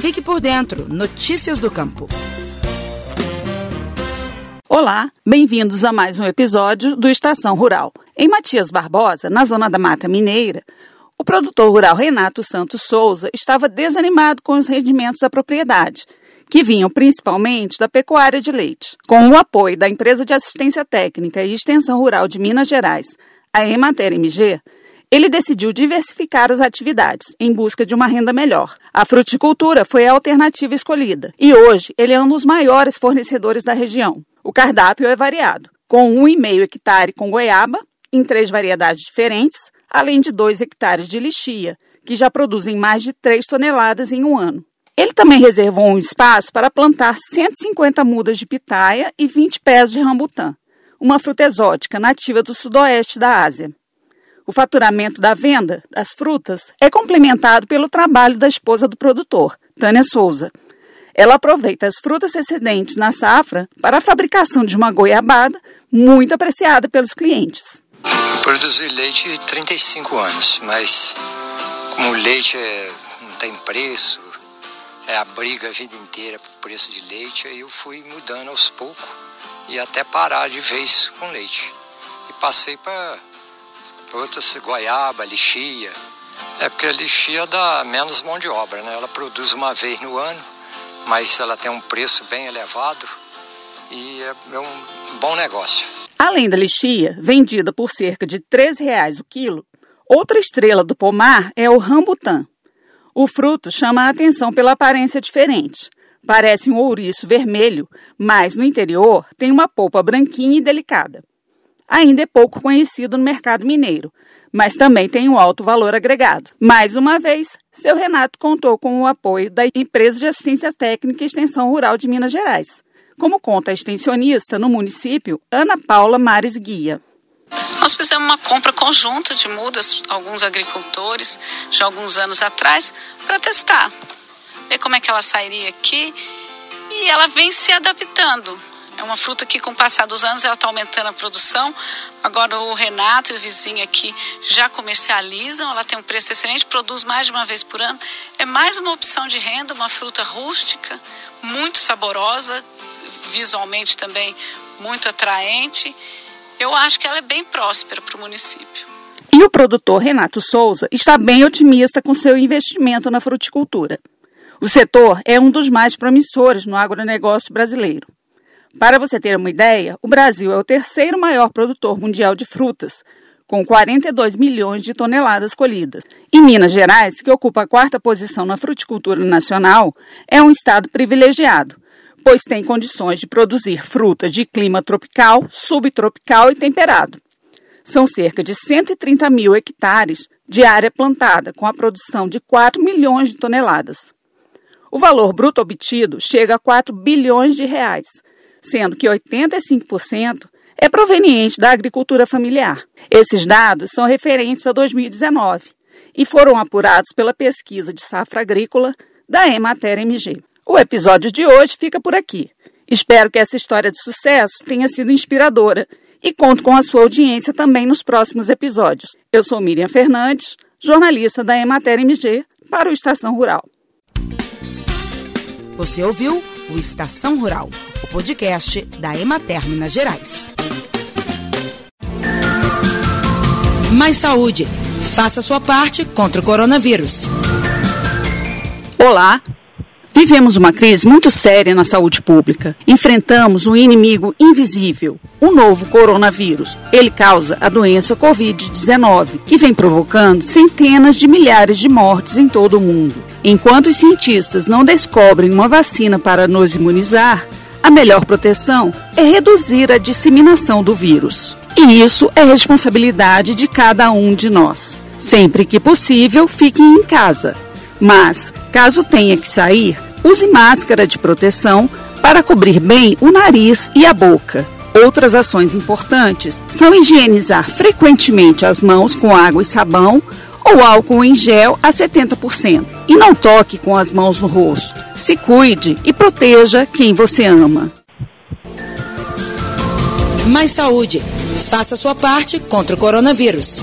Fique por dentro. Notícias do Campo. Olá, bem-vindos a mais um episódio do Estação Rural. Em Matias Barbosa, na zona da Mata Mineira, o produtor rural Renato Santos Souza estava desanimado com os rendimentos da propriedade, que vinham principalmente da pecuária de leite. Com o apoio da Empresa de Assistência Técnica e Extensão Rural de Minas Gerais, a Emater MG, ele decidiu diversificar as atividades em busca de uma renda melhor. A fruticultura foi a alternativa escolhida e hoje ele é um dos maiores fornecedores da região. O cardápio é variado, com 1,5 hectare com goiaba, em três variedades diferentes, além de 2 hectares de lixia, que já produzem mais de 3 toneladas em um ano. Ele também reservou um espaço para plantar 150 mudas de pitaia e 20 pés de rambutã, uma fruta exótica nativa do sudoeste da Ásia. O faturamento da venda das frutas é complementado pelo trabalho da esposa do produtor, Tânia Souza. Ela aproveita as frutas excedentes na safra para a fabricação de uma goiabada muito apreciada pelos clientes. Produzi leite 35 anos, mas como o leite é, não tem preço, é a briga a vida inteira por preço de leite, aí eu fui mudando aos poucos e até parar de vez com leite. E passei para outras goiaba, lixia. É porque a lixia dá menos mão de obra, né? Ela produz uma vez no ano, mas ela tem um preço bem elevado e é, um bom negócio. Além da lixia, vendida por cerca de R$ reais o quilo, outra estrela do pomar é o rambutã. O fruto chama a atenção pela aparência diferente. Parece um ouriço vermelho, mas no interior tem uma polpa branquinha e delicada ainda é pouco conhecido no mercado mineiro, mas também tem um alto valor agregado. Mais uma vez, seu Renato contou com o apoio da Empresa de Assistência Técnica e Extensão Rural de Minas Gerais, como conta a extensionista no município, Ana Paula Mares Guia. Nós fizemos uma compra conjunta de mudas, alguns agricultores, já alguns anos atrás, para testar, ver como é que ela sairia aqui. E ela vem se adaptando é uma fruta que, com o passar dos anos, ela está aumentando a produção. Agora, o Renato e o vizinho aqui já comercializam. Ela tem um preço excelente, produz mais de uma vez por ano. É mais uma opção de renda, uma fruta rústica, muito saborosa, visualmente também muito atraente. Eu acho que ela é bem próspera para o município. E o produtor Renato Souza está bem otimista com seu investimento na fruticultura. O setor é um dos mais promissores no agronegócio brasileiro. Para você ter uma ideia, o Brasil é o terceiro maior produtor mundial de frutas, com 42 milhões de toneladas colhidas. E Minas Gerais, que ocupa a quarta posição na fruticultura nacional, é um estado privilegiado, pois tem condições de produzir fruta de clima tropical, subtropical e temperado. São cerca de 130 mil hectares de área plantada, com a produção de 4 milhões de toneladas. O valor bruto obtido chega a 4 bilhões de reais, sendo que 85% é proveniente da agricultura familiar. Esses dados são referentes a 2019 e foram apurados pela pesquisa de safra agrícola da Emater MG. O episódio de hoje fica por aqui. Espero que essa história de sucesso tenha sido inspiradora e conto com a sua audiência também nos próximos episódios. Eu sou Miriam Fernandes, jornalista da Emater MG para o Estação Rural. Você ouviu o Estação Rural podcast da Emater Minas Gerais. Mais saúde. Faça sua parte contra o coronavírus. Olá, Vivemos uma crise muito séria na saúde pública. Enfrentamos um inimigo invisível, o novo coronavírus. Ele causa a doença Covid-19, que vem provocando centenas de milhares de mortes em todo o mundo. Enquanto os cientistas não descobrem uma vacina para nos imunizar, a melhor proteção é reduzir a disseminação do vírus. E isso é responsabilidade de cada um de nós. Sempre que possível, fique em casa. Mas, caso tenha que sair, use máscara de proteção para cobrir bem o nariz e a boca. Outras ações importantes são higienizar frequentemente as mãos com água e sabão ou álcool em gel a 70%. E não toque com as mãos no rosto. Se cuide e proteja quem você ama. Mais saúde. Faça sua parte contra o coronavírus.